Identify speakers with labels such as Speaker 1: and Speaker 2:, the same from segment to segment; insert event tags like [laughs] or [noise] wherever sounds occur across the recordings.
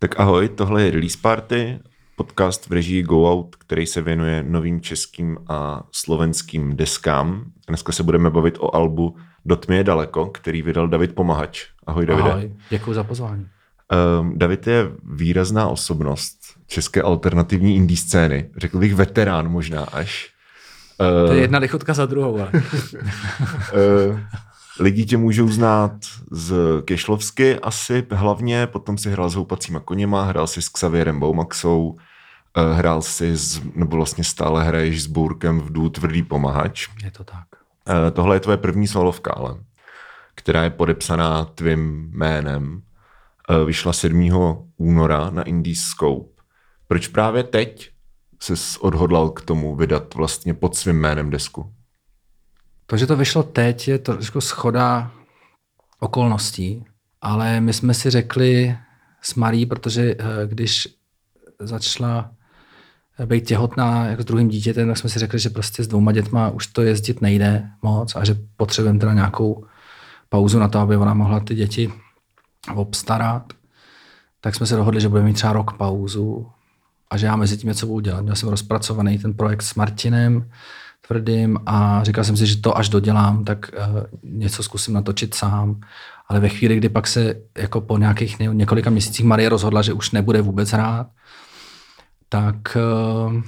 Speaker 1: Tak ahoj, tohle je Release Party, podcast v režii Go Out, který se věnuje novým českým a slovenským deskám. Dneska se budeme bavit o albu Do tmy je daleko, který vydal David Pomahač. Ahoj Davide.
Speaker 2: Ahoj, děkuji za pozvání.
Speaker 1: Uh, David je výrazná osobnost české alternativní indie scény. Řekl bych veterán možná až.
Speaker 2: Uh, to je jedna lichotka za druhou. Ale. [laughs]
Speaker 1: lidi tě můžou znát z Kešlovsky asi hlavně, potom si hrál s Houpacíma koněma, hrál si s Xavierem Baumaxou, uh, hrál si, s, nebo vlastně stále hraješ s Burkem v Dů Tvrdý pomahač.
Speaker 2: Je to tak.
Speaker 1: Uh, tohle je tvoje první solovka, ale, která je podepsaná tvým jménem. Uh, vyšla 7. února na Indie Scope. Proč právě teď se odhodlal k tomu vydat vlastně pod svým jménem desku?
Speaker 2: To, že to vyšlo teď, je jako schoda okolností, ale my jsme si řekli s Marí, protože eh, když začala být těhotná jako s druhým dítětem, tak jsme si řekli, že prostě s dvouma dětma už to jezdit nejde moc a že potřebujeme teda nějakou pauzu na to, aby ona mohla ty děti obstarat. Tak jsme se dohodli, že budeme mít třeba rok pauzu a že já mezi tím něco budu dělat. Měl jsem rozpracovaný ten projekt s Martinem Tvrdým a říkal jsem si, že to až dodělám, tak uh, něco zkusím natočit sám. Ale ve chvíli, kdy pak se jako po nějakých několika měsících Marie rozhodla, že už nebude vůbec hrát, tak, uh,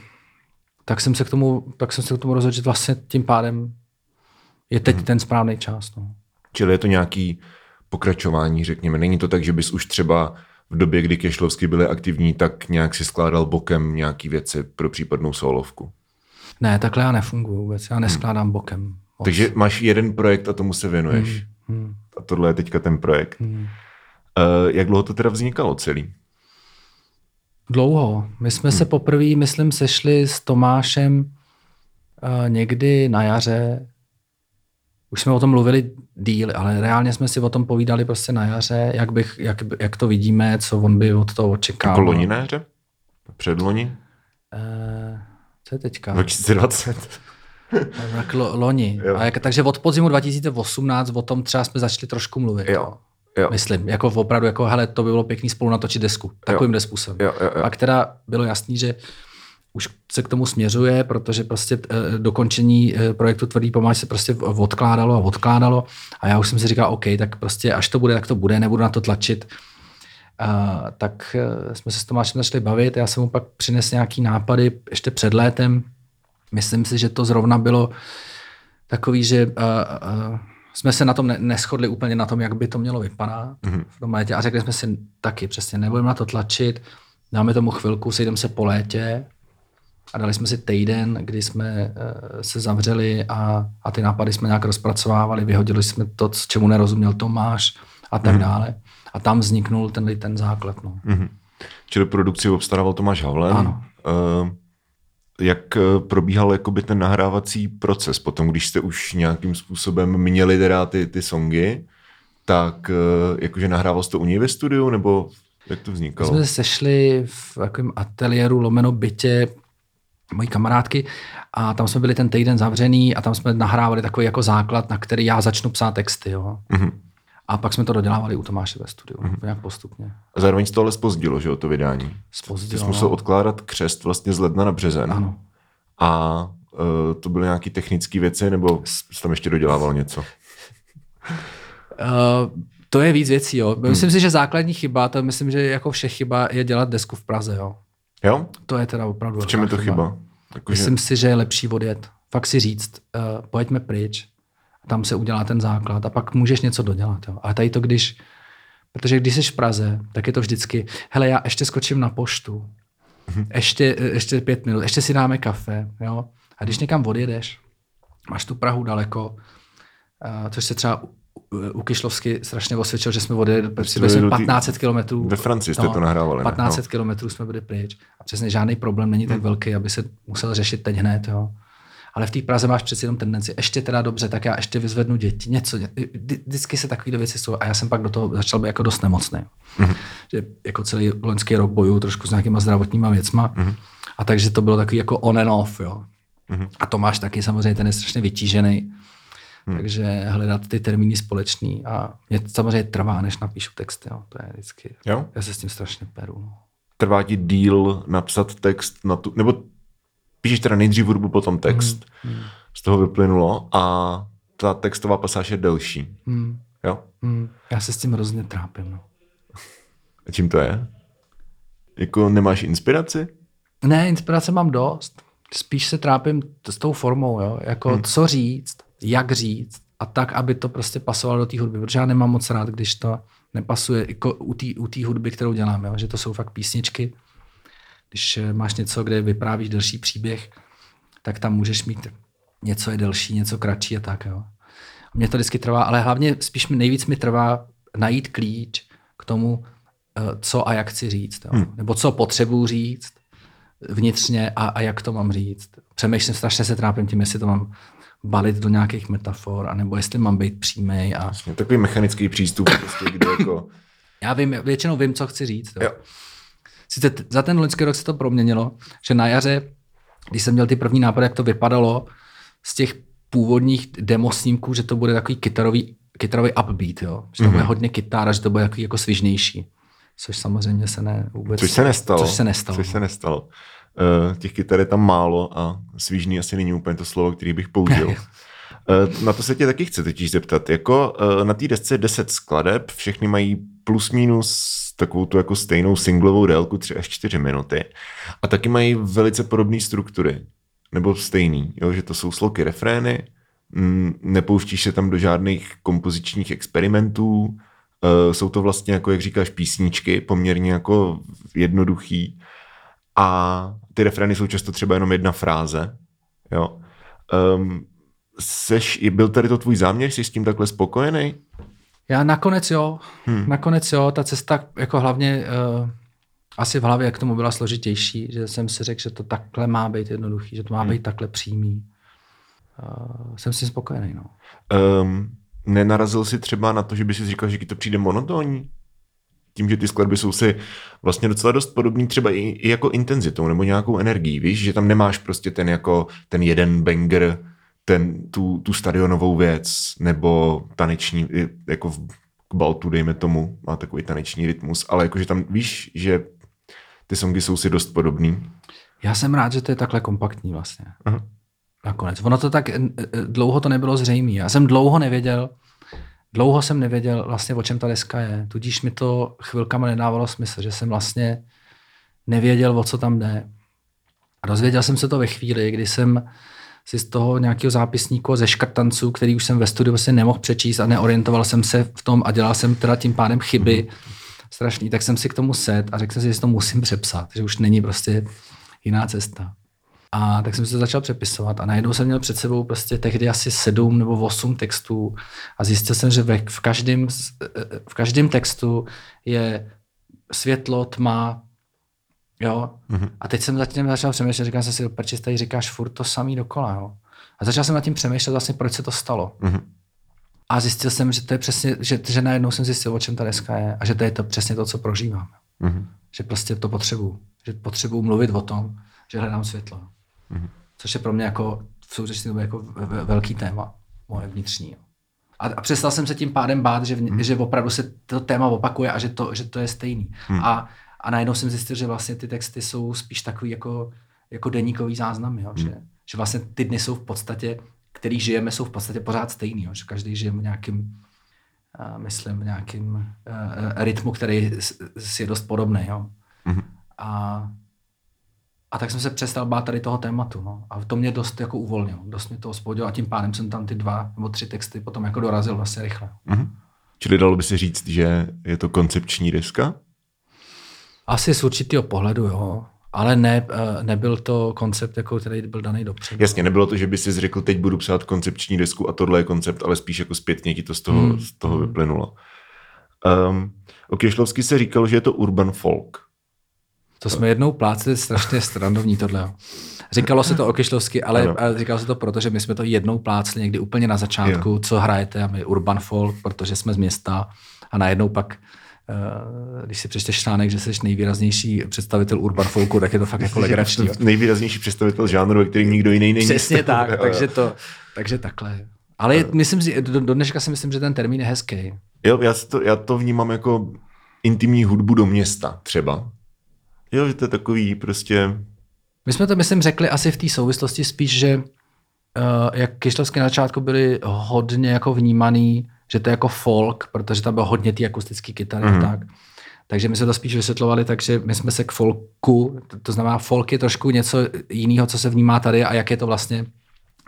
Speaker 2: tak jsem se k tomu, tak jsem se k tomu rozhodl, že vlastně tím pádem je teď hmm. ten správný čas. No.
Speaker 1: Čili je to nějaký pokračování, řekněme. Není to tak, že bys už třeba v době, kdy Kešlovsky byly aktivní, tak nějak si skládal bokem nějaký věci pro případnou solovku?
Speaker 2: Ne, takhle já nefunguji vůbec. Já neskládám hmm. bokem.
Speaker 1: Moc. Takže máš jeden projekt a tomu se věnuješ. Hmm. Hmm. A tohle je teďka ten projekt. Hmm. Uh, jak dlouho to teda vznikalo celý?
Speaker 2: Dlouho. My jsme hmm. se poprvé, myslím, sešli s Tomášem uh, někdy na jaře. Už jsme o tom mluvili díl, ale reálně jsme si o tom povídali prostě na jaře, jak, bych, jak, jak to vidíme, co on by od toho očekával.
Speaker 1: Jako loni na jaře? Předloni?
Speaker 2: Uh, co je teďka?
Speaker 1: 2020.
Speaker 2: tak lo, loni. A jak, takže od podzimu 2018 o tom třeba jsme začali trošku mluvit.
Speaker 1: Jo. Jo.
Speaker 2: Myslím, jako opravdu, jako hele, to by bylo pěkný spolu natočit desku. Takovým způsobem.
Speaker 1: Jo, jo, jo.
Speaker 2: A která bylo jasný, že už se k tomu směřuje, protože prostě e, dokončení e, projektu Tvrdý pomáč se prostě odkládalo a odkládalo a já už jsem si říkal, OK, tak prostě až to bude, tak to bude, nebudu na to tlačit. A, tak e, jsme se s Tomášem začali bavit, já jsem mu pak přinesl nějaký nápady ještě před létem. Myslím si, že to zrovna bylo takový, že a, a, jsme se na tom ne, neschodli úplně na tom, jak by to mělo vypadat mm-hmm. v tom létě a řekli jsme si taky přesně, nebudeme na to tlačit, dáme tomu chvilku, sejdeme se po létě a dali jsme si týden, kdy jsme se zavřeli a, a ty nápady jsme nějak rozpracovávali, vyhodili jsme to, čemu nerozuměl Tomáš a tak mm-hmm. dále. A tam vzniknul ten, ten základ. No.
Speaker 1: Mm-hmm. Čili produkci obstaral Tomáš Havlen.
Speaker 2: Ano.
Speaker 1: Uh, jak eh, probíhal jakoby ten nahrávací proces potom, když jste už nějakým způsobem měli teda ty, ty songy, tak jakože nahrával jste to u něj ve studiu, nebo jak to vznikalo?
Speaker 2: My jsme se sešli v takovém ateliéru lomeno bytě mojí kamarádky a tam jsme byli ten týden zavřený a tam jsme nahrávali takový jako základ, na který já začnu psát texty. Jo. Mm-hmm. A pak jsme to dodělávali u Tomáše ve studiu, mm-hmm. nějak postupně.
Speaker 1: A zároveň se to ale spozdilo, že jo, to vydání.
Speaker 2: Spozdilo.
Speaker 1: Ty jsi musel no. odkládat křest vlastně z ledna na březen.
Speaker 2: Ano.
Speaker 1: A uh, to byly nějaké technické věci, nebo jsi tam ještě dodělával něco? uh, [laughs]
Speaker 2: to je víc věcí, jo. Myslím hmm. si, že základní chyba, to myslím, že jako vše chyba je dělat desku v Praze, jo.
Speaker 1: Jo?
Speaker 2: To je teda opravdu
Speaker 1: V čem je to chyba? chyba?
Speaker 2: Jako, Myslím že... si, že je lepší odjet. Fakt si říct, uh, pojďme pryč, tam se udělá ten základ a pak můžeš něco dodělat. Jo. Ale tady to, když, protože když jsi v Praze, tak je to vždycky, hele, já ještě skočím na poštu, ještě, ještě pět minut, ještě si dáme kafe, jo. A když někam odjedeš, máš tu Prahu daleko, což se třeba u Kyšlovsky strašně osvědčil, že jsme odjeli prostě 1500 kilometrů.
Speaker 1: Ve Francii jste no, to nahrávali.
Speaker 2: 1500 no. kilometrů jsme byli pryč. A přesně žádný problém není tak hmm. velký, aby se musel řešit teď hned. Jo. Ale v té Praze máš přeci jenom tendenci, ještě teda dobře, tak já ještě vyzvednu děti, něco. Vždycky se takové věci jsou. A já jsem pak do toho začal být jako dost nemocný. Mm-hmm. Že jako celý loňský rok bojuju trošku s nějakýma zdravotníma věcma. Mm-hmm. A takže to bylo takový jako on and off. Jo. Mm-hmm. A Tomáš taky samozřejmě, ten je strašně vytížený Hmm. Takže hledat ty termíny společný a mě samozřejmě trvá, než napíšu text. Jo. To je vždycky,
Speaker 1: Jo?
Speaker 2: já se s tím strašně peru. No.
Speaker 1: Trvá ti díl napsat text na tu, nebo píšeš teda nejdřív hudbu, potom text. Z toho vyplynulo a ta textová pasáž je delší.
Speaker 2: Hmm.
Speaker 1: Jo?
Speaker 2: Hmm. Já se s tím hrozně trápím. No.
Speaker 1: A čím to je? Jako nemáš inspiraci?
Speaker 2: Ne, inspirace mám dost. Spíš se trápím t- s tou formou, jo? jako hmm. co říct, jak říct a tak, aby to prostě pasovalo do té hudby, protože já nemám moc rád, když to nepasuje jako u té u hudby, kterou dělám, jo? že to jsou fakt písničky. Když eh, máš něco, kde vyprávíš delší příběh, tak tam můžeš mít něco je delší, něco kratší a tak. Jo? Mně to vždycky trvá, ale hlavně spíš nejvíc mi trvá najít klíč k tomu, eh, co a jak chci říct. Jo? Hmm. Nebo co potřebuji říct vnitřně a, a jak to mám říct. Přemýšlím, strašně se trápím tím, jestli to mám balit do nějakých metafor, anebo jestli mám být přímý. A
Speaker 1: takový mechanický přístup, prostě, kde jako...
Speaker 2: já vím, většinou vím, co chci říct. Jo.
Speaker 1: Jo.
Speaker 2: Sice t- za ten loňský rok se to proměnilo, že na jaře, když jsem měl ty první nápady, jak to vypadalo, z těch původních demo snímků, že to bude takový kytarový, kytarový upbeat, jo? že to mm-hmm. bude hodně kytára, že to bude takový jako svižnější. Což samozřejmě se ne vůbec...
Speaker 1: Což se nestalo.
Speaker 2: Což se nestalo.
Speaker 1: Což se nestalo. Uh, těch kytar je tam málo a svížný asi není úplně to slovo, který bych použil. Uh, [laughs] na to se tě taky chci totiž zeptat. Jako uh, na té desce je 10 skladeb, všechny mají plus minus takovou tu jako stejnou singlovou délku 3 až 4 minuty a taky mají velice podobné struktury. Nebo stejný, jo? že to jsou sloky, refrény, mm, nepouštíš se tam do žádných kompozičních experimentů, uh, jsou to vlastně, jako jak říkáš, písničky, poměrně jako jednoduchý a ty refrény jsou často třeba jenom jedna fráze. Jo. Um, seš, byl tady to tvůj záměr, jsi s tím takhle spokojený?
Speaker 2: Já nakonec jo, hmm. nakonec jo, ta cesta jako hlavně uh, asi v hlavě k tomu byla složitější, že jsem si řekl, že to takhle má být jednoduchý, že to má hmm. být takhle přímý. Uh, jsem si spokojený, no.
Speaker 1: Um, nenarazil jsi třeba na to, že by si říkal, že ti to přijde monotónní? Tím, že ty skladby jsou si vlastně docela dost podobný třeba i, i jako intenzitou nebo nějakou energií, víš, že tam nemáš prostě ten jako ten jeden banger, ten, tu, tu stadionovou věc, nebo taneční, jako v Baltu, dejme tomu, má takový taneční rytmus, ale jakože tam víš, že ty songy jsou si dost podobný.
Speaker 2: Já jsem rád, že to je takhle kompaktní vlastně.
Speaker 1: Aha.
Speaker 2: Nakonec. Ono to tak, eh, eh, dlouho to nebylo zřejmé. Já jsem dlouho nevěděl, dlouho jsem nevěděl vlastně, o čem ta deska je. Tudíž mi to chvilkama nedávalo smysl, že jsem vlastně nevěděl, o co tam jde. A dozvěděl jsem se to ve chvíli, kdy jsem si z toho nějakého zápisníku ze škrtanců, který už jsem ve studiu vlastně nemohl přečíst a neorientoval jsem se v tom a dělal jsem teda tím pádem chyby strašný, tak jsem si k tomu set a řekl jsem si, že to musím přepsat, že už není prostě jiná cesta. A tak jsem si to začal přepisovat a najednou jsem měl před sebou prostě tehdy asi sedm nebo osm textů a zjistil jsem, že ve, v, každém, v každém textu je světlo, tma, jo. Mm-hmm. A teď jsem zatím začal přemýšlet, říkám jsem si, proč tady říkáš furt to samý dokola, jo. A začal jsem nad tím přemýšlet vlastně, proč se to stalo.
Speaker 1: Mm-hmm.
Speaker 2: A zjistil jsem, že to je přesně, že, že najednou jsem zjistil, o čem ta deska je a že to je to přesně to, co prožívám.
Speaker 1: Mm-hmm.
Speaker 2: Že prostě to potřebuju. Že potřebuju mluvit o tom, že hledám světlo. Mm-hmm. Což je pro mě jako v současné době jako velký téma moje vnitřní. Jo. A, a přestal jsem se tím pádem bát, že, v, mm. že opravdu se to téma opakuje a že to, že to je stejný. Mm. A, a najednou jsem zjistil, že vlastně ty texty jsou spíš takový jako, jako deníkový záznamy. Jo? Že, že vlastně ty dny jsou v podstatě, který žijeme, jsou v podstatě pořád stejný. Jo? Že každý žije v nějakým, uh, myslím, v nějakým uh, rytmu, který si je dost podobný. Jo? Mm. A, a tak jsem se přestal bát tady toho tématu. No. A to mě dost jako uvolnil, dost mě to osvobodilo a tím pádem jsem tam ty dva nebo tři texty potom jako dorazil vlastně rychle.
Speaker 1: Mm-hmm. Čili dalo by se říct, že je to koncepční deska?
Speaker 2: Asi z určitého pohledu, jo. Ale ne, nebyl to koncept, jako, který byl daný dopředu.
Speaker 1: Jasně, nebylo to, že by si řekl, teď budu psát koncepční desku a tohle je koncept, ale spíš jako zpětně ti to z toho, hmm. z toho vyplynulo. Um, o Kešlovsky se říkalo, že je to urban folk.
Speaker 2: To jsme jednou plácli, strašně strandovní tohle. Říkalo se to o Kešlovsky, ale ano. říkalo se to proto, že my jsme to jednou plácli někdy úplně na začátku, jo. co hrajete a my urban folk, protože jsme z města a najednou pak když si přečteš článek, že jsi nejvýraznější představitel urban folku, tak je to fakt jako legrační. [laughs]
Speaker 1: nejvýraznější představitel žánru, který nikdo jiný není.
Speaker 2: Přesně [laughs] tak, takže, to, takže takhle. Ale je, myslím si, do, do dneška si myslím, že ten termín je hezký.
Speaker 1: Jo, já, to, já to vnímám jako intimní hudbu do města třeba. Jo, že to je takový prostě...
Speaker 2: My jsme to, myslím, řekli asi v té souvislosti spíš, že uh, jak Kyšlovské na začátku byly hodně jako vnímaný, že to je jako folk, protože tam bylo hodně ty akustické kytary mm-hmm. a tak. Takže my jsme to spíš vysvětlovali, takže my jsme se k folku, to, to znamená folk je trošku něco jiného, co se vnímá tady a jak je to vlastně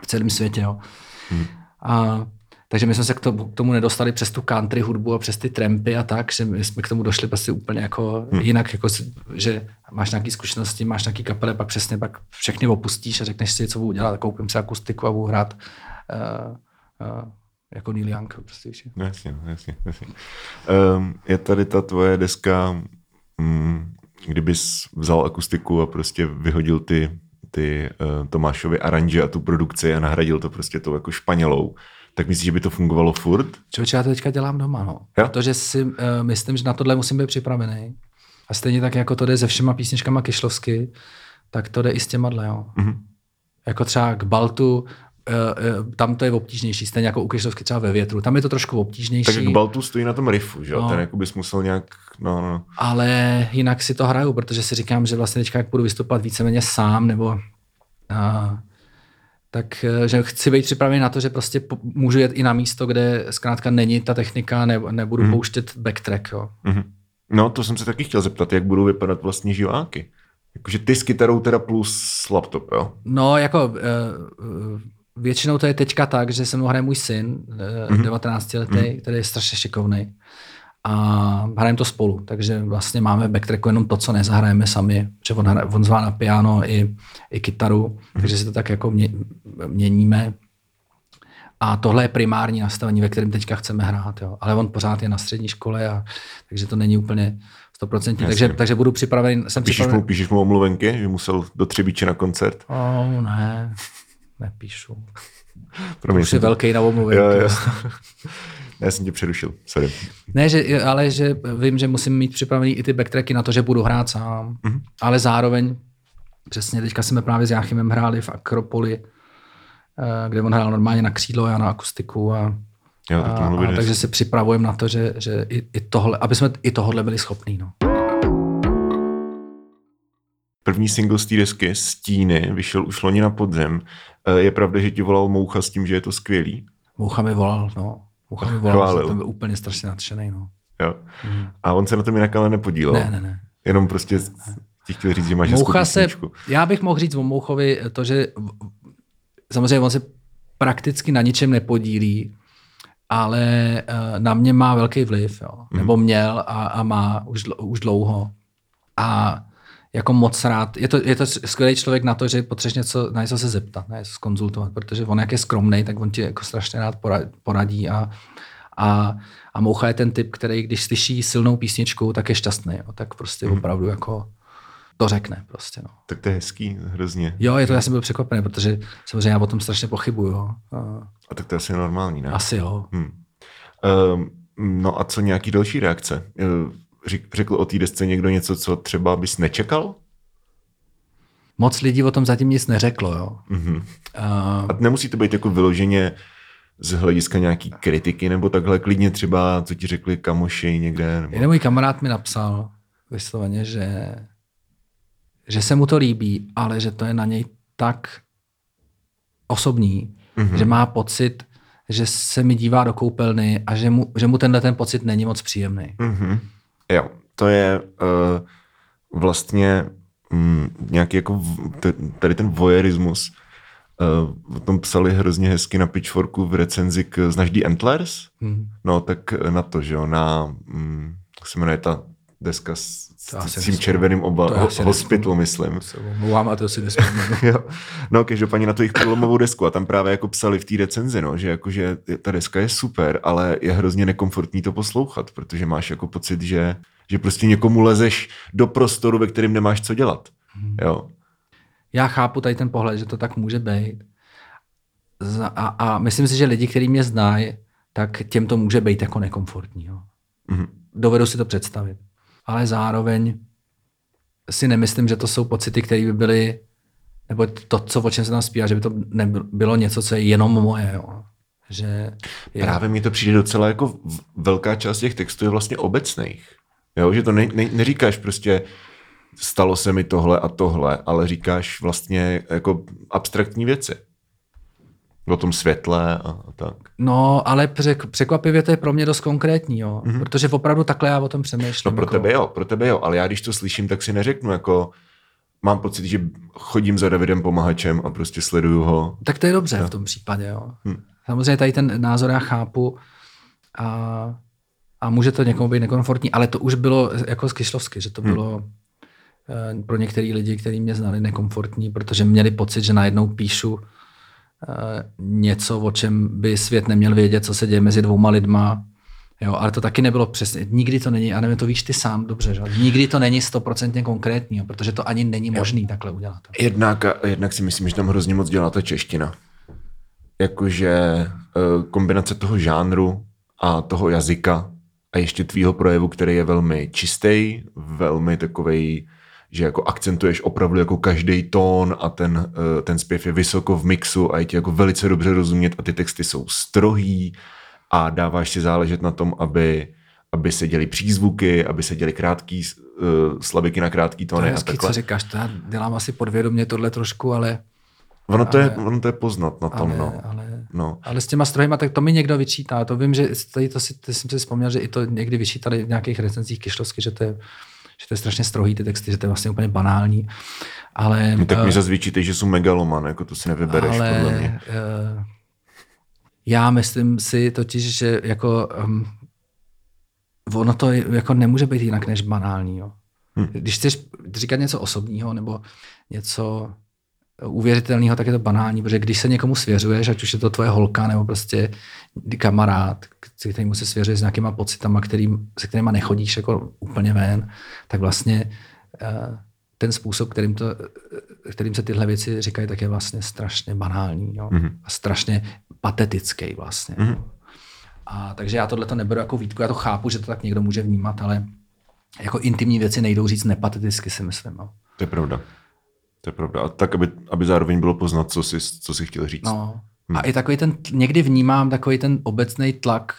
Speaker 2: v celém světě. Jo. Mm. A takže my jsme se k tomu, k tomu nedostali přes tu country hudbu a přes ty trampy a tak, že my jsme k tomu došli prostě úplně jako hmm. jinak, jako, že máš nějaké zkušenosti, máš nějaký kapele, pak přesně pak všechny opustíš a řekneš si, co budu dělat, koupím si akustiku a budu hrát uh, uh, jako Neil Young. Prostě,
Speaker 1: no, jasně, jasně, jasně. Um, je tady ta tvoje deska, um, kdybys vzal akustiku a prostě vyhodil ty, ty uh, Tomášovy aranže a tu produkci a nahradil to prostě tou jako španělou, tak myslíš, že by to fungovalo furt?
Speaker 2: Člověče, já to teďka dělám doma, no. Jo? Protože si uh, myslím, že na tohle musím být připravený. A stejně tak, jako to jde se všema písničkama Kyšlovsky, tak to jde i s těma dle, jo. Mm-hmm. Jako třeba k Baltu, tam to je obtížnější, stejně jako u Kyšlovsky třeba ve větru. Tam je to trošku obtížnější.
Speaker 1: Tak k Baltu stojí na tom riffu, že jo? No. Ten jako bys musel nějak, no, no.
Speaker 2: Ale jinak si to hraju, protože si říkám, že vlastně teďka, jak budu vystupovat víceméně sám, nebo uh, tak eh, že chci být připravený na to, že prostě můžu jet i na místo, kde zkrátka není ta technika, ne, nebudu mm. pouštět backtrack. Jo. Mm.
Speaker 1: No, to jsem se taky chtěl zeptat, jak budou vypadat vlastně živáky. Jakože ty s kytarou teda plus laptop, jo?
Speaker 2: No, jako uh, většinou to je teďka tak, že se mnou hraje můj syn, uh, mm. 19 letý, mm. který je strašně šikovný a hrajeme to spolu, takže vlastně máme v backtracku jenom to, co nezahrajeme sami, že on, hraje, on zvá na piano i, i kytaru, mm-hmm. takže si to tak jako mě, měníme. A tohle je primární nastavení, ve kterém teďka chceme hrát, jo. ale on pořád je na střední škole, a, takže to není úplně stoprocentní, takže, takže budu připravený. Jsem
Speaker 1: píšeš,
Speaker 2: připravený...
Speaker 1: mu, píšeš mu omluvenky, že musel do Třebíče na koncert?
Speaker 2: Oh, ne, nepíšu. [laughs] Promiň, Už je velký na omluvenky. Jo, jo. [laughs]
Speaker 1: Já jsem tě přerušil, sorry.
Speaker 2: Ne, že, ale že vím, že musím mít připravený i ty backtracky na to, že budu hrát sám. Mm-hmm. Ale zároveň, přesně teďka jsme právě s Jáchymem hráli v Akropoli, eh, kde on hrál normálně na křídlo, já na akustiku a,
Speaker 1: jo,
Speaker 2: a, a takže se připravujeme na to, že, že i, i tohle, aby jsme i tohle byli schopní. No.
Speaker 1: První single z té desky, Stíny, vyšel už loni na podzem. Eh, je pravda, že ti volal Moucha s tím, že je to skvělý?
Speaker 2: Moucha mi volal, no. Mucha mi volal, jsem byl úplně strašně nadšený. No.
Speaker 1: Jo. Hmm. A on se na tom jinak ale nepodílel.
Speaker 2: Ne, ne, ne.
Speaker 1: Jenom prostě ti chtěl říct, že máš
Speaker 2: Moucha se, Já bych mohl říct o Mouchovi to, že samozřejmě on se prakticky na ničem nepodílí, ale eh, na mě má velký vliv, jo. Hmm. nebo měl a, a má už, už dlouho. A jako moc rád. Je to, je to skvělý člověk na to, že potřebuješ něco, na něco se zeptat, něco skonzultovat, protože on jak je skromný, tak on ti jako strašně rád poradí a, a, a Moucha je ten typ, který když slyší silnou písničku, tak je šťastný. Jo. Tak prostě mm. opravdu jako to řekne prostě. No.
Speaker 1: Tak to je hezký hrozně.
Speaker 2: Jo, je to, já jsem byl překvapený, protože samozřejmě já o tom strašně pochybuju.
Speaker 1: A, a tak to je asi normální, ne?
Speaker 2: Asi jo. Hmm.
Speaker 1: Um, no a co nějaký další reakce? Řekl o té desce někdo něco, co třeba bys nečekal?
Speaker 2: Moc lidí o tom zatím nic neřeklo, jo.
Speaker 1: Mm-hmm. Uh, a nemusí to být jako vyloženě z hlediska nějaký kritiky, nebo takhle klidně třeba, co ti řekli kamoši někde? Nebo...
Speaker 2: Jeden můj kamarád mi napsal vysloveně, že, že se mu to líbí, ale že to je na něj tak osobní, mm-hmm. že má pocit, že se mi dívá do koupelny a že mu, že mu tenhle ten pocit není moc příjemný.
Speaker 1: Mm-hmm. Jo, to je uh, vlastně um, nějaký jako v, tady ten voyeurismus. Uh, o tom psali hrozně hezky na Pitchforku v recenzi k Znaš The Antlers? Mm. No, tak na to, že jo, na, um, jak se jmenuje ta deska s, s tím červeným oba, hospital, myslím.
Speaker 2: Mluvám a to si [laughs]
Speaker 1: jo. No, každopádně na to jich průlomovou desku a tam právě jako psali v té recenzi, no, že jako, že ta deska je super, ale je hrozně nekomfortní to poslouchat, protože máš jako pocit, že, že prostě někomu lezeš do prostoru, ve kterém nemáš co dělat. Hmm. Jo.
Speaker 2: Já chápu tady ten pohled, že to tak může být. A, a myslím si, že lidi, kteří mě znají, tak těm to může být jako nekomfortní. Jo. Mm-hmm. Dovedu si to představit ale zároveň si nemyslím, že to jsou pocity, které by byly, nebo to, co o čem se tam zpívá, že by to nebylo něco, co je jenom moje. Jo. Že je,
Speaker 1: Právě mi to přijde docela jako velká část těch textů je vlastně obecných. Jo, že to ne, ne, neříkáš prostě stalo se mi tohle a tohle, ale říkáš vlastně jako abstraktní věci. O tom světle a, a tak.
Speaker 2: No, ale přek, překvapivě to je pro mě dost konkrétní, jo. Mm-hmm. Protože opravdu takhle já o tom přemýšlím.
Speaker 1: No pro
Speaker 2: jako,
Speaker 1: tebe jo, pro tebe jo, ale já když to slyším, tak si neřeknu jako mám pocit, že chodím za Davidem Pomahačem a prostě sleduju ho.
Speaker 2: Tak to je dobře v tom případě, jo. Hmm. Samozřejmě tady ten názor já chápu a, a může to někomu být nekomfortní, ale to už bylo jako z Kyšlovsky, že to bylo eh, pro některý lidi, kteří mě znali, nekomfortní, protože měli pocit, že najednou píšu eh, něco, o čem by svět neměl vědět, co se děje mezi dvouma lidma. Jo, ale to taky nebylo přesně. Nikdy to není, a nevím, to víš ty sám dobře, že? Nikdy to není stoprocentně konkrétní, jo, protože to ani není možný takhle udělat.
Speaker 1: Jednak, jednak si myslím, že tam hrozně moc dělá ta čeština. Jakože eh, kombinace toho žánru a toho jazyka a ještě tvýho projevu, který je velmi čistý, velmi takovej, že jako akcentuješ opravdu jako každý tón a ten, eh, ten zpěv je vysoko v mixu a je ti jako velice dobře rozumět a ty texty jsou strohý a dáváš si záležet na tom, aby, aby se děli přízvuky, aby se děli krátký, uh, slabiky na krátký
Speaker 2: To
Speaker 1: tóny
Speaker 2: je
Speaker 1: a takhle.
Speaker 2: co říkáš, to já dělám asi podvědomě tohle trošku, ale,
Speaker 1: Ono to, je, ono to je poznat na tom,
Speaker 2: ale,
Speaker 1: no.
Speaker 2: ale,
Speaker 1: no.
Speaker 2: ale s těma strohýma, tak to mi někdo vyčítá. To vím, že tady to si, to jsem si vzpomněl, že i to někdy vyčítali v nějakých recenzích Kyšlovsky, že to je, že to je strašně strohý ty texty, že to je vlastně úplně banální. Ale,
Speaker 1: No, tak
Speaker 2: eh,
Speaker 1: mi zase vyčítej, že jsou megaloman, jako to si nevybereš,
Speaker 2: ale
Speaker 1: podle mě.
Speaker 2: eh, já myslím si totiž, že jako um, ono to jako nemůže být jinak než banální. Jo.
Speaker 1: Hm.
Speaker 2: Když chceš říkat něco osobního nebo něco uvěřitelného, tak je to banální, protože když se někomu svěřuješ, ať už je to tvoje holka nebo prostě kamarád, se kterým se svěřuješ s nějakýma pocitama, kterým, se kterýma nechodíš jako úplně ven, tak vlastně eh, ten způsob, kterým, to, kterým se tyhle věci říkají, tak je vlastně strašně banální jo?
Speaker 1: Mhm.
Speaker 2: a strašně patetický vlastně.
Speaker 1: Mhm.
Speaker 2: A takže já tohle to neberu jako výtku, já to chápu, že to tak někdo může vnímat, ale jako intimní věci nejdou říct nepateticky, si myslím. No.
Speaker 1: To je pravda. To je pravda. A tak, aby, aby zároveň bylo poznat, co jsi, co jsi chtěl říct.
Speaker 2: No. A i takový ten, někdy vnímám takový ten obecný tlak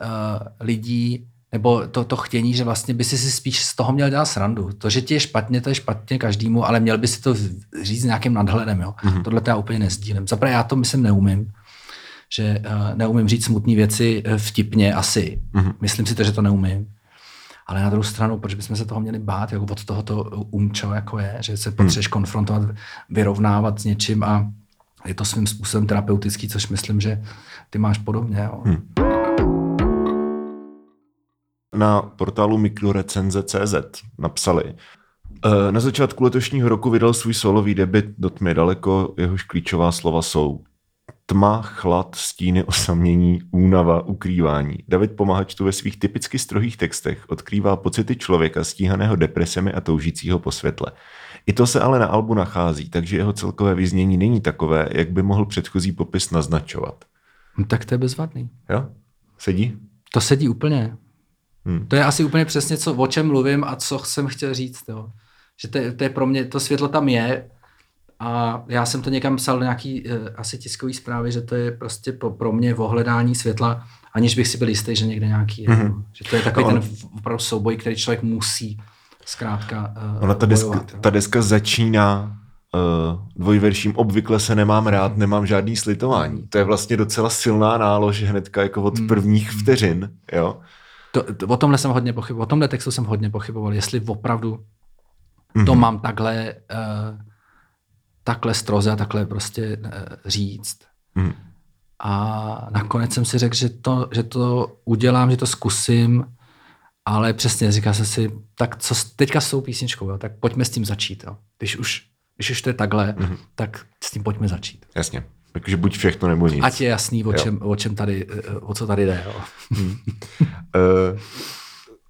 Speaker 2: uh, lidí, nebo to, to chtění, že vlastně by si si spíš z toho měl dělat srandu. To, že ti je špatně, to je špatně každému, ale měl by si to říct s nějakým nadhledem. Jo? Mm-hmm. Tohle to já úplně nezdílím. Zaprvé já to myslím neumím, že uh, neumím říct smutné věci eh, vtipně asi. Mm-hmm. Myslím si to, že to neumím. Ale na druhou stranu, proč bychom se toho měli bát, jako od tohoto umčo, jako je, že se potřebuješ konfrontovat, vyrovnávat s něčím a je to svým způsobem terapeutický, což myslím, že ty máš podobně. Jo. Hmm.
Speaker 1: Na portálu mikrorecenze.cz napsali, "Eh, na začátku letošního roku vydal svůj solový debit Do tmy daleko, jehož klíčová slova jsou tma, chlad, stíny, osamění, únava, ukrývání. David Pomahač tu ve svých typicky strohých textech odkrývá pocity člověka stíhaného depresemi a toužícího po světle. I to se ale na albu nachází, takže jeho celkové vyznění není takové, jak by mohl předchozí popis naznačovat.
Speaker 2: No, tak to je bezvadný.
Speaker 1: Jo? Sedí?
Speaker 2: To sedí úplně.
Speaker 1: Hmm.
Speaker 2: To je asi úplně přesně, co, o čem mluvím a co jsem chtěl říct. Jo. Že to to je pro mě, to světlo tam je a já jsem to někam psal do nějaký uh, asi tiskový zprávy, že to je prostě pro, pro mě ohledání světla, aniž bych si byl jistý, že někde nějaký je. Mm-hmm. Že to je takový
Speaker 1: No,
Speaker 2: ten opravdu souboj, který člověk musí zkrátka uh,
Speaker 1: Ona ta deska,
Speaker 2: bojovat. jo.
Speaker 1: ta deska začíná uh, dvojverším obvykle se nemám rád, nemám žádný slitování. To je vlastně docela silná nálož hnedka jako od prvních vteřin, jo.
Speaker 2: To, to, o tomhle jsem hodně pochyboval, o tomhle textu jsem hodně pochyboval, jestli opravdu mm-hmm. to mám takhle, uh, takhle stroze a takhle prostě uh, říct.
Speaker 1: Mhm.
Speaker 2: A nakonec jsem si řekl, že to, že to udělám, že to zkusím, ale přesně říká jsem si, tak co teďka s tou písničkou, jo, tak pojďme s tím začít. Jo. Když, už, když už to je takhle, mm-hmm. tak s tím pojďme začít.
Speaker 1: Jasně. Takže buď všechno nebo nic.
Speaker 2: Ať je jasný, o,
Speaker 1: Jo.
Speaker 2: čem, o, čem tady, eh, o co tady jde. Jo.
Speaker 1: Uh,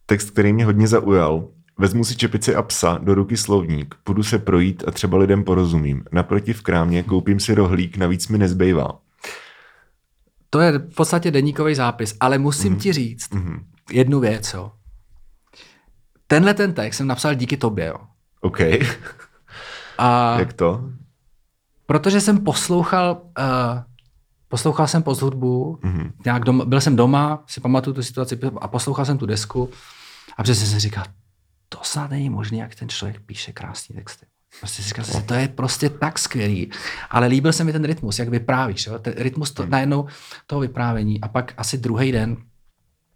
Speaker 1: text, který mě hodně zaujal. Vezmu si čepici a psa, do ruky slovník, půjdu se projít a třeba lidem porozumím. Naproti v krámě koupím si rohlík, navíc mi nezbývá.
Speaker 2: To je v podstatě deníkový zápis, ale musím mm. ti říct mm. jednu věc. Jo. Tenhle ten text jsem napsal díky tobě. Jo.
Speaker 1: OK.
Speaker 2: A [laughs]
Speaker 1: Jak to?
Speaker 2: protože jsem poslouchal uh, poslouchal jsem post hudbu, mm-hmm. nějak doma, byl jsem doma, si pamatuju tu situaci a poslouchal jsem tu desku a přesně jsem říkal, to snad není možné, jak ten člověk píše krásný texty. Prostě si říkal, to je prostě tak skvělý. Ale líbil se mi ten rytmus, jak vyprávíš. Jo? Ten rytmus to, najednou toho vyprávění. A pak asi druhý den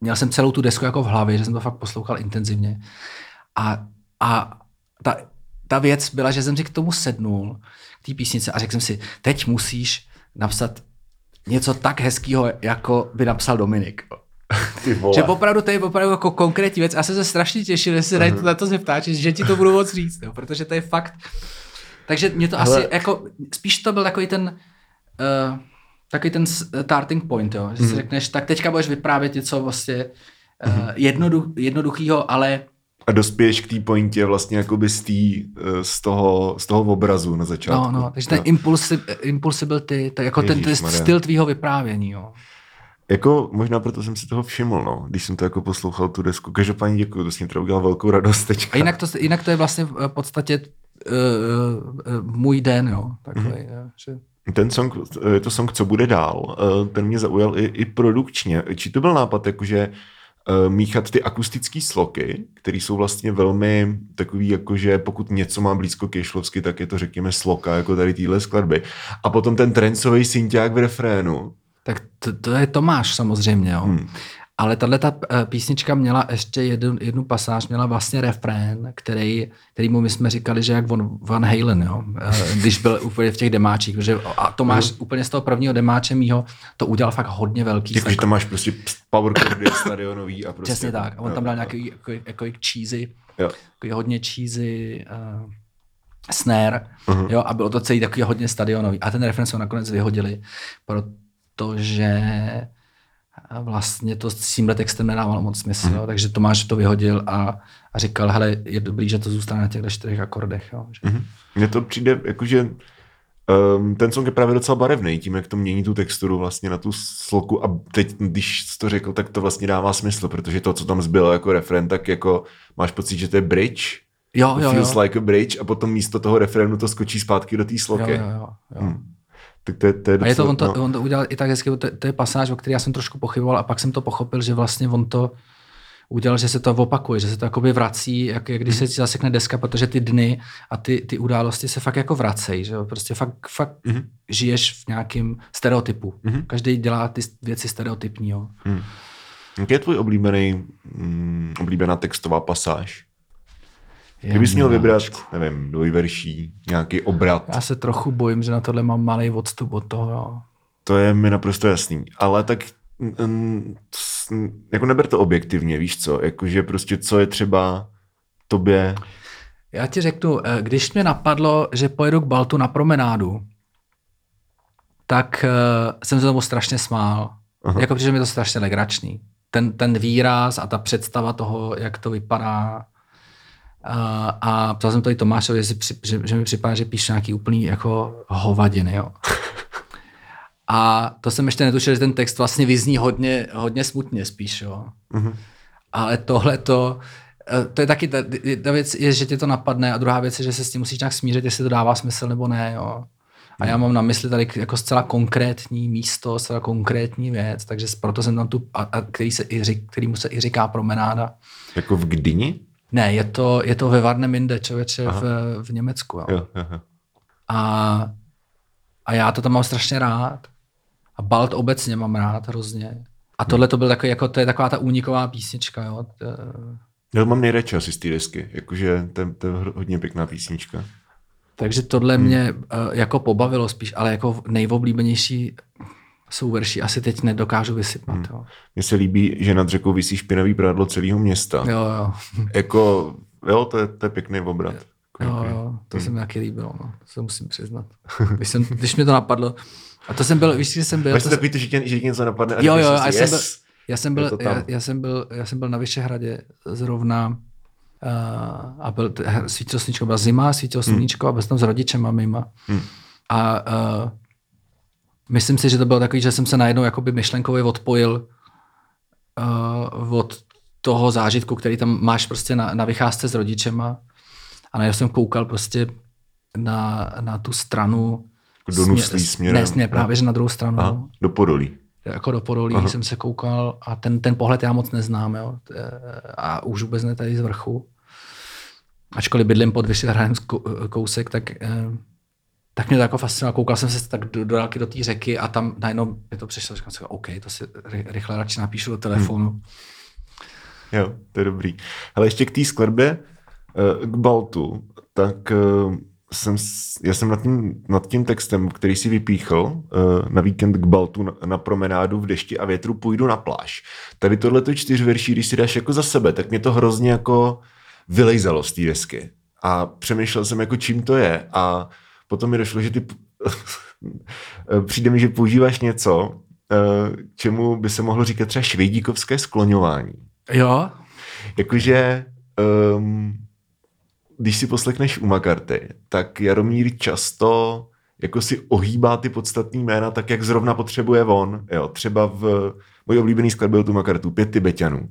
Speaker 2: měl jsem celou tu desku jako v hlavě, že jsem to fakt poslouchal intenzivně. A, a ta, ta věc byla, že jsem si k tomu sednul, k té písnice a řekl jsem si, teď musíš napsat něco tak hezkého, jako by napsal Dominik. [laughs] Že opravdu to je opravdu jako konkrétní věc. Já jsem se strašně těšil, že se uh-huh. na to zeptáš, že ti to budu moc říct, jo, protože to je fakt. Takže mě to Hele. asi jako, spíš to byl takový ten, uh, takový ten starting point, jo, že si mhm. řekneš, tak teďka budeš vyprávět něco vlastně uh, jednoduch, jednoduchýho, ale
Speaker 1: a dospěješ k té pointě vlastně jakoby z, tý, eh, z, toho, z toho obrazu na začátku.
Speaker 2: No, no, takže ten impulsi, impulsibility, to jako Ježíš, ten, ten styl tvýho vyprávění, jo.
Speaker 1: Jako možná proto jsem si toho všiml, no, když jsem to jako poslouchal tu desku. Každopádně děkuji, to s ním teda udělal velkou radost teďka.
Speaker 2: A jinak to, jinak to je vlastně v podstatě uh, uh, můj den, jo, takový, mm-hmm. že...
Speaker 1: Ten song, je to song, co bude dál, ten mě zaujal i, i produkčně. Či to byl nápad, jakože míchat ty akustické sloky, které jsou vlastně velmi takový, jakože pokud něco má blízko ke šlovsky, tak je to řekněme sloka, jako tady týhle skladby. A potom ten trencový synťák v refrénu,
Speaker 2: to, to je Tomáš samozřejmě, jo. Hmm. Ale tahle ta eh, písnička měla ještě jednu, jednu pasáž, měla vlastně refrén, který, kterýmu my jsme říkali, že jak Van, Van Halen, jo, eh, když byl úplně v těch demáčích, protože a Tomáš hmm. úplně z toho prvního demáče mýho to udělal fakt hodně velký.
Speaker 1: Jako, že tam máš prostě power chordy stadionový a prostě.
Speaker 2: Přesně tak. A on jo, tam dal nějaký jako, jako cheesy, jako hodně cheesy uh, snare, uh-huh. jo, a bylo to celý takový hodně stadionový. A ten refrén jsme nakonec vyhodili, protože vlastně to s tímhle textem nedávalo moc smysl, mm. jo, takže Tomáš to vyhodil a, a říkal, hele, je dobrý, že to zůstane na těchto čtyřech akordech. Jo, že...
Speaker 1: mm. Mně to přijde, jakože um, ten song je právě docela barevný, tím, jak to mění tu texturu vlastně na tu sloku a teď, když jsi to řekl, tak to vlastně dává smysl, protože to, co tam zbylo jako refren, tak jako máš pocit, že to je bridge,
Speaker 2: jo, jo,
Speaker 1: feels
Speaker 2: jo.
Speaker 1: like a bridge a potom místo toho refrénu to skočí zpátky do té sloky.
Speaker 2: Jo, jo, jo, jo. Hmm.
Speaker 1: Tak to je, to je docela,
Speaker 2: a je to, on, to, no. on to udělal i tak hezky, to, to je pasáž, o který já jsem trošku pochyboval a pak jsem to pochopil, že vlastně on to udělal, že se to opakuje, že se to jakoby vrací, jak, jak když se zasekne deska, protože ty dny a ty, ty události se fakt jako vracejí, že prostě fakt, fakt mm-hmm. žiješ v nějakém stereotypu. Mm-hmm. Každý dělá ty věci stereotypní. Jo. Mm.
Speaker 1: Jaký je tvůj oblíbený, mm, oblíbená textová pasáž? Kdybys měl vybrat, nevím, dvojverší, nějaký obrat.
Speaker 2: Já se trochu bojím, že na tohle mám malý odstup od toho. Jo.
Speaker 1: To je mi naprosto jasný. Ale tak jako neber to objektivně, víš co? Jakože prostě co je třeba tobě...
Speaker 2: Já ti řeknu, eh, když mě napadlo, že pojedu k Baltu na promenádu, tak uh, jsem se tomu strašně smál. Aha. Jako, protože mi to strašně legračný. Ten, ten výraz a ta představa toho, jak to vypadá, a, a ptal jsem to i Tomášovi, že, že, že mi připadá, že píše nějaký úplný jako hovadiny, jo. [laughs] A to jsem ještě netušil, že ten text vlastně vyzní hodně, hodně smutně spíš, jo. Mm-hmm. Ale tohle to, eh, to je taky, ta, ta věc je, že tě to napadne a druhá věc je, že se s tím musíš nějak smířit, jestli to dává smysl nebo ne, jo. A já mám na mysli tady jako zcela konkrétní místo, zcela konkrétní věc, takže proto jsem tam tu, a, a který se i řík, kterýmu se i říká promenáda.
Speaker 1: Jako v Gdyni?
Speaker 2: Ne, je to, je to ve Varneminde, člověče, v, v Německu. Jo.
Speaker 1: Jo, jo, jo.
Speaker 2: A, a já to tam mám strašně rád. A Balt obecně mám rád hrozně. A tohle to byl takový, jako, to je taková ta úniková písnička. Jo.
Speaker 1: Já mám nejradši asi z té desky, jakože to, to je hodně pěkná písnička.
Speaker 2: Takže tohle hmm. mě uh, jako pobavilo spíš, ale jako nejvoblíbenější jsou verši asi teď nedokážu vysypat. Hmm. Jo.
Speaker 1: Mně se líbí, že nad řekou vysí špinavý prádlo celého města.
Speaker 2: Jo, jo. [laughs]
Speaker 1: jako, jo, to je, to je pěkný obrat.
Speaker 2: Jo, jo, to hmm. se mi taky líbilo, no. to se musím přiznat. [laughs] Když, jsem, když mi to napadlo, a to jsem byl, víš, že jsem byl...
Speaker 1: Máš to takový že, tě, že tě něco napadne a
Speaker 2: jo, jo, a yes, jsem byl, já jsem byl, já, já, jsem byl, já jsem byl na Vyšehradě zrovna uh, a byl, svítilo sluníčko, byla zima, svítilo hmm. sluníčko hmm. a byl jsem tam s rodičem a mýma. Hmm. A uh, myslím si, že to bylo takový, že jsem se najednou jakoby myšlenkově odpojil uh, od toho zážitku, který tam máš prostě na, na vycházce s rodičema a najednou jsem koukal prostě na, na tu stranu
Speaker 1: Jako do Nuslí směrem.
Speaker 2: Ne, směr, právě, že na druhou stranu.
Speaker 1: Aha, do Podolí.
Speaker 2: Jako do Podolí Aha. jsem se koukal a ten, ten pohled já moc neznám, jo. A už vůbec ne tady z vrchu. Ačkoliv bydlím pod Vyšehradem kousek, tak, eh, tak mě to jako fascinovalo. Koukal jsem se tak do, do dálky do té řeky a tam najednou mi to přišlo, říkal jsem, OK, to si rychle radši napíšu do telefonu. Hmm.
Speaker 1: Jo, to je dobrý. Ale ještě k té skladbě, eh, k Baltu, tak eh, jsem, já jsem nad tím, nad tím textem, který si vypíchl na víkend k Baltu na, na promenádu v dešti a větru půjdu na pláž. Tady tohleto čtyř verší, když si dáš jako za sebe, tak mě to hrozně jako vylejzalo z té desky. A přemýšlel jsem, jako čím to je. A potom mi došlo, že ty [laughs] přijde mi, že používáš něco, eh, čemu by se mohlo říkat třeba švejdíkovské skloňování.
Speaker 2: Jo.
Speaker 1: Jakože um, když si poslekneš u Makarty, tak Jaromír často jako si ohýbá ty podstatný jména tak, jak zrovna potřebuje on. Jo, třeba v mojí oblíbený skladbě tu Makartu, Pět Tibetanů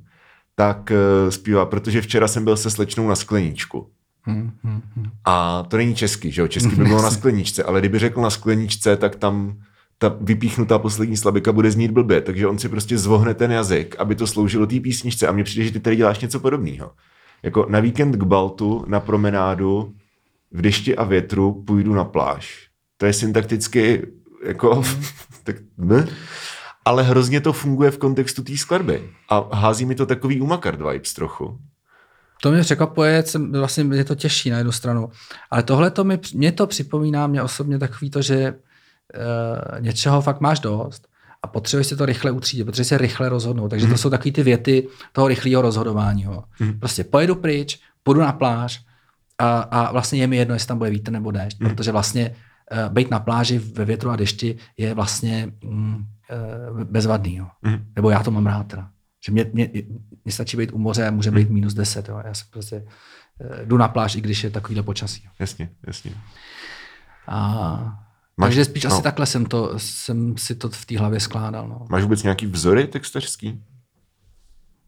Speaker 1: tak uh, zpívá, protože včera jsem byl se slečnou na skleničku. Hmm, hmm, hmm. A to není český, že jo? Český by [laughs] bylo na skleničce, ale kdyby řekl na skleničce, tak tam ta vypíchnutá poslední slabika bude znít blbě, takže on si prostě zvohne ten jazyk, aby to sloužilo té písničce a mně přijde, že ty tady děláš něco podobného. Jako na víkend k Baltu, na promenádu, v dešti a větru půjdu na pláž. To je syntakticky jako... [laughs] tak, ne? ale hrozně to funguje v kontextu té skladby. A hází mi to takový umakard vibes trochu.
Speaker 2: To mě překvapuje, vlastně mě to těší na jednu stranu. Ale tohle to mi, mě to připomíná mě osobně takový to, že uh, něčeho fakt máš dost a potřebuješ si to rychle utřídit, potřebuješ se rychle rozhodnout. Takže to mhm. jsou takové ty věty toho rychlého rozhodování. Mm. Prostě pojedu pryč, půjdu na pláž a, a vlastně je mi jedno, jestli tam bude vítr nebo déšť, mm. protože vlastně uh, být na pláži ve větru a dešti je vlastně mm, uh, bezvadný. Jo. Nebo já to mám rád teda. Že mě, mě, mě stačí být u moře a může být mm. minus 10. Jo. Já se prostě uh, jdu na pláž, i když je takovýhle počasí.
Speaker 1: Jasně, jasně.
Speaker 2: A, Máš, takže spíš no. asi takhle jsem, to, jsem si to v té hlavě skládal. No.
Speaker 1: Máš vůbec nějaký vzory textařský?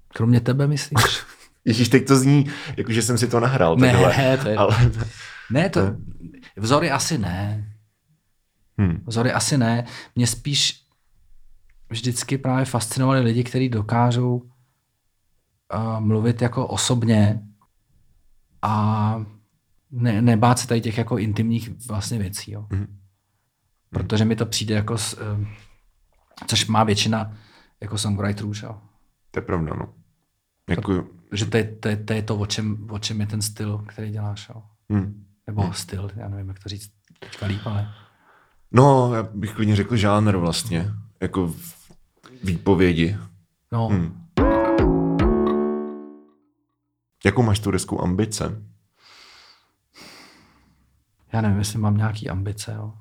Speaker 2: Kromě tebe, myslíš? [laughs]
Speaker 1: Ježíš, teď to zní, jakože jsem si to nahrál.
Speaker 2: Ne, takhle, [laughs] to je, ale... ne, to, vzory asi ne. Hmm. Vzory asi ne. Mě spíš vždycky právě fascinovali lidi, kteří dokážou uh, mluvit jako osobně a ne, nebát se tady těch jako intimních vlastně věcí. Jo. Hmm. Protože mi to přijde jako, uh, což má většina jako songwriterů. Jo.
Speaker 1: To je pravda, no. Jako...
Speaker 2: Že to je, to, je, to je to, o čem, o čem je ten styl, který děláš. Jo. Hmm. Nebo hmm. styl, já nevím, jak to říct teďka líp, ale...
Speaker 1: No, já bych klidně řekl žánr vlastně. Jako výpovědi.
Speaker 2: No. Hmm.
Speaker 1: Jakou máš tu desku ambice?
Speaker 2: Já nevím, jestli mám nějaký ambice, jo.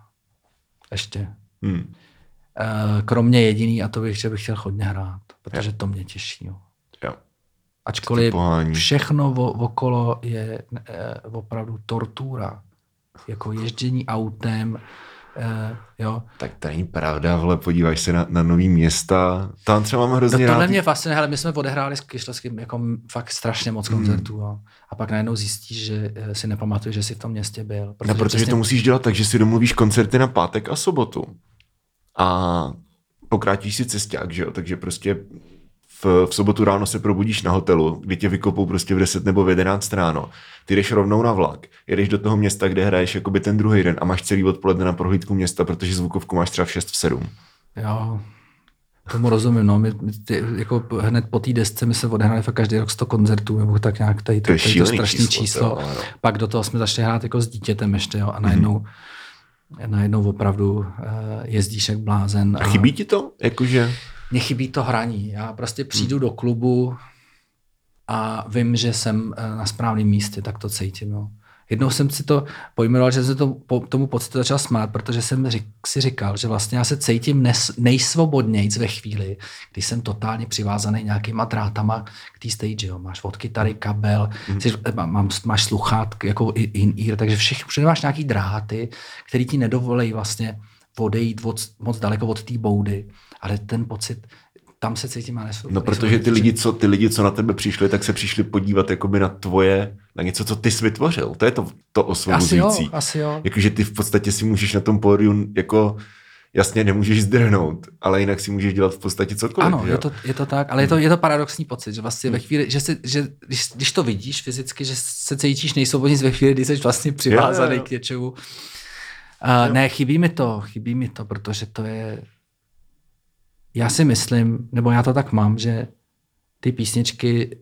Speaker 2: Ještě. Hmm. Eh, kromě jediný, a to bych, že bych chtěl hodně hrát, protože to mě těší. Jo.
Speaker 1: Jo.
Speaker 2: Ačkoliv všechno vo, okolo je eh, opravdu tortura. Jako ježdění autem, Uh, jo.
Speaker 1: Tak to není pravda, vole, podíváš se na, na nový města, tam třeba mám hrozně
Speaker 2: no,
Speaker 1: tohle rád.
Speaker 2: mě fascinuje, ale my jsme odehráli s Kyšleským jako fakt strašně moc hmm. koncertů, mm. jo. A pak najednou zjistíš, že eh, si nepamatuješ, že jsi v tom městě byl.
Speaker 1: Protože, no, protože přesně... to musíš dělat tak, že si domluvíš koncerty na pátek a sobotu. A pokrátíš si cesták, že jo, takže prostě v, v sobotu ráno se probudíš na hotelu, kdy tě vykopou prostě v 10 nebo v 11 ráno. Ty jdeš rovnou na vlak, jedeš do toho města, kde hraješ jakoby ten druhý den a máš celý odpoledne na prohlídku města, protože zvukovku máš třeba v 6 v 7.
Speaker 2: Jo, tomu rozumím, no. My, ty, jako hned po té desce my se odehráli fakt každý rok 100 koncertů, nebo tak nějak tady, to, tady to strašné číslo. číslo. To, no. Pak do toho jsme začali hrát jako s dítětem ještě, jo, a najednou, mm-hmm. najednou opravdu uh, jezdíš jak blázen.
Speaker 1: A, a chybí ti to? Jakože
Speaker 2: mně chybí to hraní. Já prostě přijdu hmm. do klubu a vím, že jsem eh, na správném místě, tak to cítím. No. Jednou jsem si to pojmenoval, že jsem to, po, tomu pocitu začal smát, protože jsem řík, si říkal, že vlastně já se cítím nes, nejsvobodnějc ve chvíli, kdy jsem totálně přivázaný nějakýma drátama k té stage. Jo. Máš od kytary kabel, mm. si, mám, máš sluchát jako in-ear, takže všech, všude máš nějaký dráty, který ti nedovolí vlastně odejít od, moc daleko od té boudy ale ten pocit, tam se cítím ale
Speaker 1: No, protože ty lidi, co, ty lidi, co na tebe přišli, tak se přišli podívat jakoby na tvoje, na něco, co ty jsi vytvořil. To je to, to osvobozující.
Speaker 2: Asi jo, asi jo.
Speaker 1: Jakože ty v podstatě si můžeš na tom pódiu jako jasně nemůžeš zdrhnout, ale jinak si můžeš dělat v podstatě cokoliv.
Speaker 2: Ano, je to, je to tak, ale je to, je to paradoxní pocit, že vlastně ve chvíli, že, si, že když, když to vidíš fyzicky, že se cítíš nejsvobodněji ve chvíli, kdy jsi vlastně přivázaný
Speaker 1: Jo, jo, jo.
Speaker 2: k něčemu. Uh, ne, chybí mi to, chybí mi to, protože to je, já si myslím, nebo já to tak mám, že ty písničky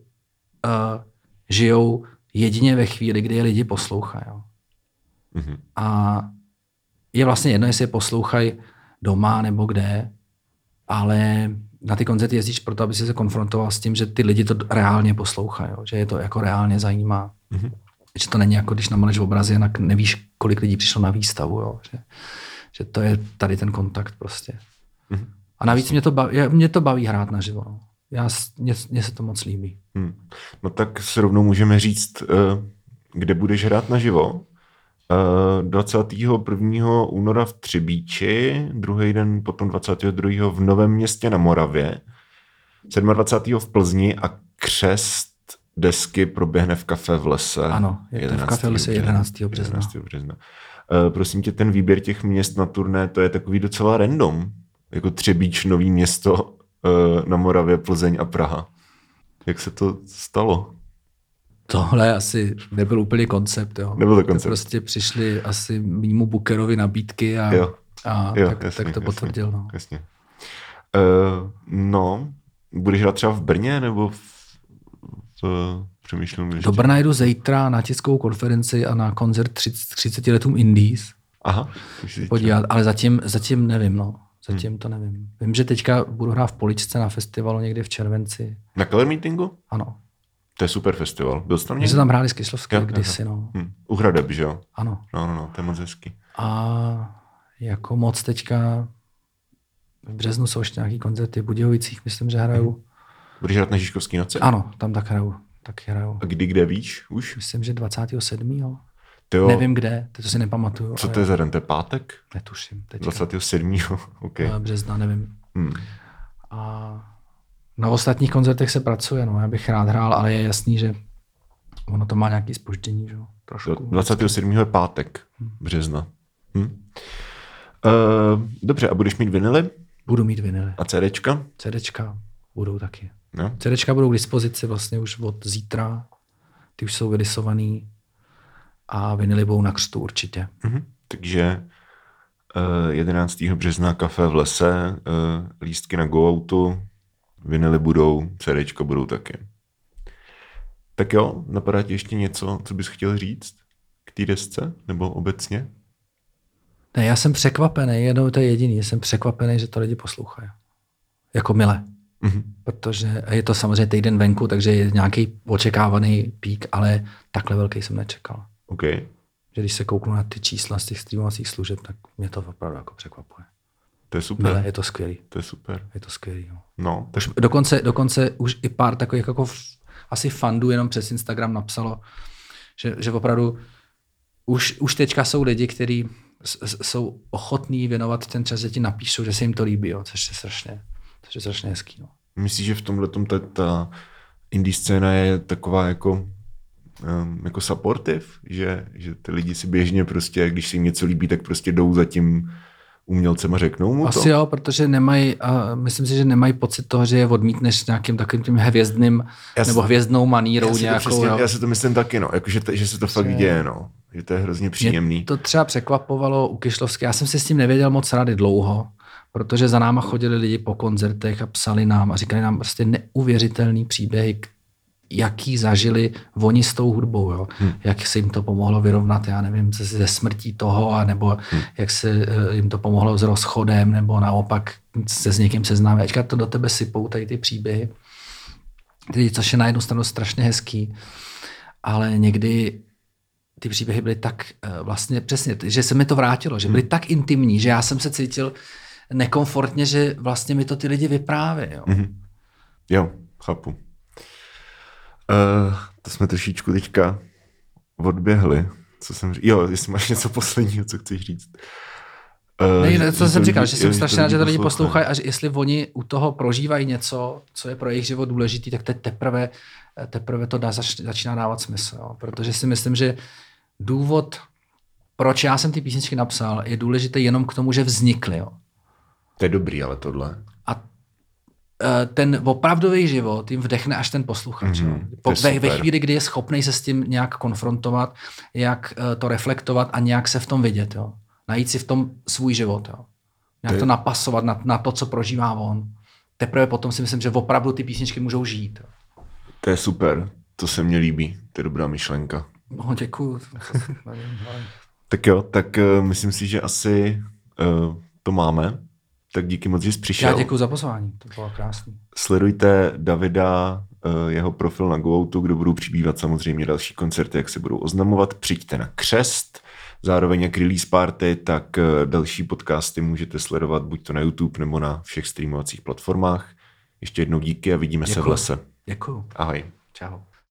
Speaker 2: uh, žijou jedině ve chvíli, kdy je lidi poslouchají.
Speaker 1: Mhm.
Speaker 2: A je vlastně jedno, jestli je poslouchají doma nebo kde, ale na ty koncerty jezdíš proto, aby si se konfrontoval s tím, že ty lidi to reálně poslouchají, že je to jako reálně zajímá.
Speaker 1: Mhm.
Speaker 2: Že to není jako, když namaleš obrazy, jinak nevíš, kolik lidí přišlo na výstavu. Jo, že, že to je tady ten kontakt prostě.
Speaker 1: Mhm.
Speaker 2: A navíc mě to baví, mě to baví hrát naživo. No. Já, mně, mně se to moc líbí.
Speaker 1: Hmm. No tak se rovnou můžeme říct, eh, kde budeš hrát naživo. Eh, 21. února v Třebíči, druhý den potom 22. v Novém městě na Moravě, 27. v Plzni a křest desky proběhne v kafe v lese.
Speaker 2: Ano, je to v kafe v lese 11. března.
Speaker 1: 11. března. Eh, prosím tě, ten výběr těch měst na turné, to je takový docela random. Jako Třebíč, Nový město eh, na Moravě, Plzeň a Praha. Jak se to stalo?
Speaker 2: Tohle asi nebyl úplně koncept. Jo.
Speaker 1: Nebyl to koncept.
Speaker 2: prostě přišli asi mýmu Bookerovi nabídky a,
Speaker 1: Jo.
Speaker 2: a
Speaker 1: Jo,
Speaker 2: tak,
Speaker 1: jasně,
Speaker 2: tak to
Speaker 1: jasně,
Speaker 2: potvrdil. No.
Speaker 1: Jasně. Uh, no, budeš hrát třeba v Brně nebo v, v přemýšlím.
Speaker 2: Do Brna jdu zítra na tiskovou konferenci a na koncert 30, 30 letům Indies
Speaker 1: Aha,
Speaker 2: podívat, ale zatím, zatím nevím, no. Zatím
Speaker 1: Hmm.
Speaker 2: to nevím. Vím, že teďka budu hrát v Poličce na festivalu někdy v červenci.
Speaker 1: Na Color Meetingu?
Speaker 2: Ano.
Speaker 1: To je super festival. Byl jsi tam
Speaker 2: My
Speaker 1: někdy?
Speaker 2: jsme tam hráli s
Speaker 1: jo,
Speaker 2: kdysi, no.
Speaker 1: Hm. U Hradeb, že jo?
Speaker 2: Ano.
Speaker 1: No, no, no, to je moc hezký.
Speaker 2: A jako moc teďka v březnu jsou ještě nějaký koncerty v Budějovicích, myslím, že hraju.
Speaker 1: Budeš hrát na Žižkovský noci?
Speaker 2: Ano, tam tak hraju. Taky hraju.
Speaker 1: A kdy, kde víš už?
Speaker 2: Myslím, že 27.
Speaker 1: Ty jo,
Speaker 2: Nevím kde, to si nepamatuju.
Speaker 1: co to je za den? To je pátek?
Speaker 2: Netuším. Teďka.
Speaker 1: 27. [laughs] OK.
Speaker 2: Okay. Března, nevím.
Speaker 1: Hm.
Speaker 2: A na ostatních koncertech se pracuje, no. Já bych rád hrál, ale je jasný, že ono to má nějaký spoždění, že. Trošku.
Speaker 1: 27. je pátek března. Hm. Uh, dobře, a budeš mít vinily
Speaker 2: Budu mít vinily.
Speaker 1: a CDčka?
Speaker 2: CDčka budou taky.
Speaker 1: No.
Speaker 2: CDčka budou k dispozici vlastně už od zítra. Ty už jsou vylisovaný a vinily budou na křtu určitě.
Speaker 1: Mhm. Takže uh, 11. března kafe v lese, uh, lístky na go outu, vinily budou, CDčka budou taky. Tak jo, napadá ti ještě něco, co bys chtěl říct k té desce, nebo obecně?
Speaker 2: Ne, já jsem překvapený, jenom to je jediný, jsem překvapený, že to lidi poslouchají. Jako mile.
Speaker 1: Mhm.
Speaker 2: Protože je to samozřejmě týden venku, takže je nějaký očekávaný pík, ale takhle velký jsem nečekal.
Speaker 1: OK.
Speaker 2: Že když se kouknu na ty čísla z těch streamovacích služeb, tak mě to opravdu jako překvapuje.
Speaker 1: To je super.
Speaker 2: Mile, je to skvělý.
Speaker 1: To je super.
Speaker 2: Je to skvělý. Jo.
Speaker 1: No, tak
Speaker 2: Dokonce, dokonce už i pár takových jako asi fandů jenom přes Instagram napsalo, že, že opravdu už, už teďka jsou lidi, kteří jsou ochotní věnovat ten čas, že ti napíšou, že se jim to líbí, jo, což je strašně, což je strašně hezký. No.
Speaker 1: Myslíš, že v tomhle ta, ta indie scéna je taková jako, um, jako supportive, že, že ty lidi si běžně prostě, když se jim něco líbí, tak prostě jdou za tím umělcem a řeknou mu to?
Speaker 2: Asi jo, protože nemají, a myslím si, že nemají pocit toho, že je odmítneš nějakým takovým tím hvězdným
Speaker 1: Já si-
Speaker 2: nebo hvězdnou manírou
Speaker 1: já si,
Speaker 2: nějakou.
Speaker 1: přesně,
Speaker 2: jo.
Speaker 1: já si to myslím taky, no, jako, že, to, že se to fakt děje, no. Že to je hrozně příjemný.
Speaker 2: Mě to třeba překvapovalo u Kyšlovské. Já jsem si s tím nevěděl moc rady dlouho, protože za náma chodili lidi po koncertech a psali nám a říkali nám prostě neuvěřitelný příběhy, jaký zažili oni s tou hudbou, jo. Hmm. jak se jim to pomohlo vyrovnat, já nevím, ze smrtí toho, a nebo hmm. jak se eh, jim to pomohlo s rozchodem, nebo naopak se s někým seznámit. Ačka to do tebe sypou tady ty příběhy, který, což je na jednu stranu strašně hezký, ale někdy ty příběhy byly tak eh, vlastně přesně, že se mi to vrátilo, že byly
Speaker 1: Hmm.
Speaker 2: tak intimní, že já jsem se cítil nekomfortně, že vlastně mi to ty lidi vyprávějí. Jo.
Speaker 1: Mhm. Jo, chápu. Uh, to jsme trošičku teďka odběhli. Co jsem říkal? Jo, jestli máš něco posledního, co chceš říct. Uh,
Speaker 2: Ne, ne, co jsem říkal, že jsem strašně rád, že to lidi
Speaker 1: poslouchají.
Speaker 2: a že jestli oni u toho prožívají něco, co je pro jejich život důležitý, tak teď teprve, teprve to dá, zač, začíná dávat smysl. Jo. Protože si myslím, že důvod, proč já jsem ty písničky napsal, je důležitý jenom k tomu, že vznikly. Jo.
Speaker 1: To je dobrý, ale tohle.
Speaker 2: Eh, ten opravdový život jim vdechne až ten posluchač.
Speaker 1: Mhm,
Speaker 2: Mm-hmm, po, ve, ve chvíli, kdy je schopný se s tím nějak konfrontovat, jak eh, to reflektovat a nějak se v tom vidět. Jo. Najít si v tom svůj život. Jo. Nějak
Speaker 1: To je-
Speaker 2: to napasovat na, na to, co prožívá on. Teprve potom si myslím, že opravdu ty písničky můžou žít. Jo.
Speaker 1: To je super, to se mně líbí, to je dobrá myšlenka.
Speaker 2: No, děkuju. [laughs]
Speaker 1: Tak jo, tak uh, myslím si, že asi uh, to máme. Tak díky moc, že jsi přišel.
Speaker 2: Já děkuji za pozvání, to bylo krásný.
Speaker 1: Sledujte Davida, uh, jeho profil na GoOutu, kde budou přibývat samozřejmě další koncerty, jak se budou oznamovat. Přijďte na křest, zároveň jak release party, tak uh, další podcasty můžete sledovat buď to na YouTube nebo na všech streamovacích platformách. Ještě jednou díky a vidíme se v
Speaker 2: Děkuju.
Speaker 1: lese.
Speaker 2: Děkuju.
Speaker 1: Ahoj.
Speaker 2: Čau.